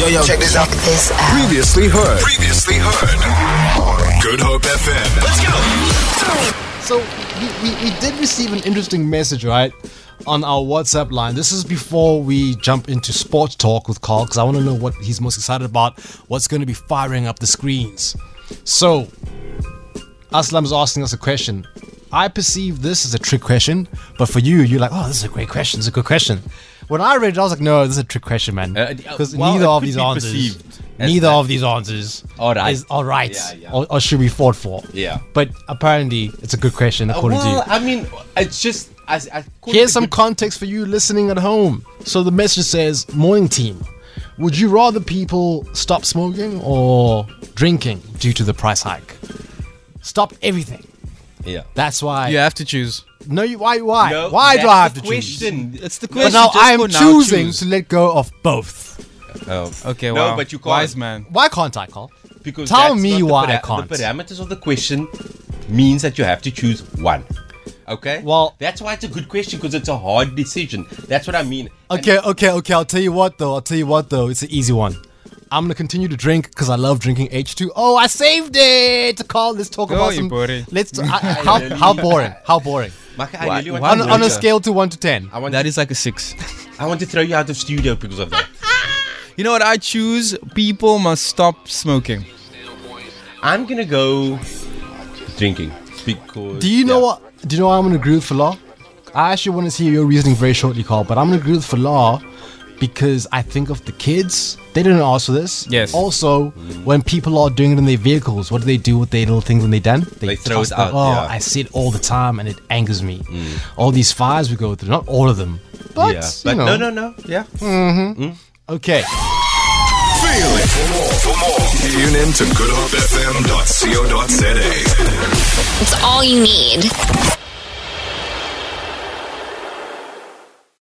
Yo, yo, check this out. This out. Previously heard. Previously heard. Good Hope FM. Let's go. So we, we, we did receive an interesting message, right? On our WhatsApp line. This is before we jump into sports talk with Carl, because I want to know what he's most excited about, what's going to be firing up the screens. So, Aslam's asking us a question. I perceive this as a trick question, but for you, you're like, oh, this is a great question. This is a good question. When I read it, I was like, no, this is a trick question, man. Uh, uh, Because well, neither of these answers, neither that. of these answers, All right. is all right, Yeah, yeah. Or, or should be fought for. Yeah. But apparently, it's a good question according to you. well, I mean, it's just. As, as Here's some context for you listening at home. So the message says, Morning team, would you rather people stop smoking or drinking due to the price hike? Stop everything. Yeah. That's why. You have to choose. No, you, why? Why? No, why do I have to question. choose? It's the But question. now just I am for now, choosing choose. to let go of both. Oh. Okay, No, wow. but you can't. Wise man. Why can't I, call? Because Tell me not the why I can't. The parameters of the question means that you have to choose one. Okay. Well- that's why it's a good question because it's a hard decision. That's what I mean. And- Okay, okay, okay. I'll tell you what, though. I'll tell you what, though. It's an easy one. I'm gonna continue to drink because I love drinking H2. Oh, I saved it. Carl, let's talk Go, about you some. buddy. Let's. I, how, how boring? How boring? Why- really want why On, to not? know on a scale to one to ten. I want, That is like a six. I want to throw you out of studio because of that. You know what? I choose. People must stop smoking. I'm gonna go drinking because. Do you know yeah. what? Do you know why I'm gonna agree with Falah? I actually want to see your reasoning very shortly, Carl. But I'm gonna agree with Falah because I think of the kids. They didn't ask for this. Yes. Also, when people are doing it in their vehicles, what do they do with their little things when they're done? They throw toss it them. out, Oh, yeah. I see it all the time, and it angers me. Mm. All these fires we go through, not all of them, but, Yeah, you know. no, no, no. Yeah. Mm-hmm. Mm. Okay. Feel it. For more, for more, tune in to goodhopefm.co.za. It's all you need.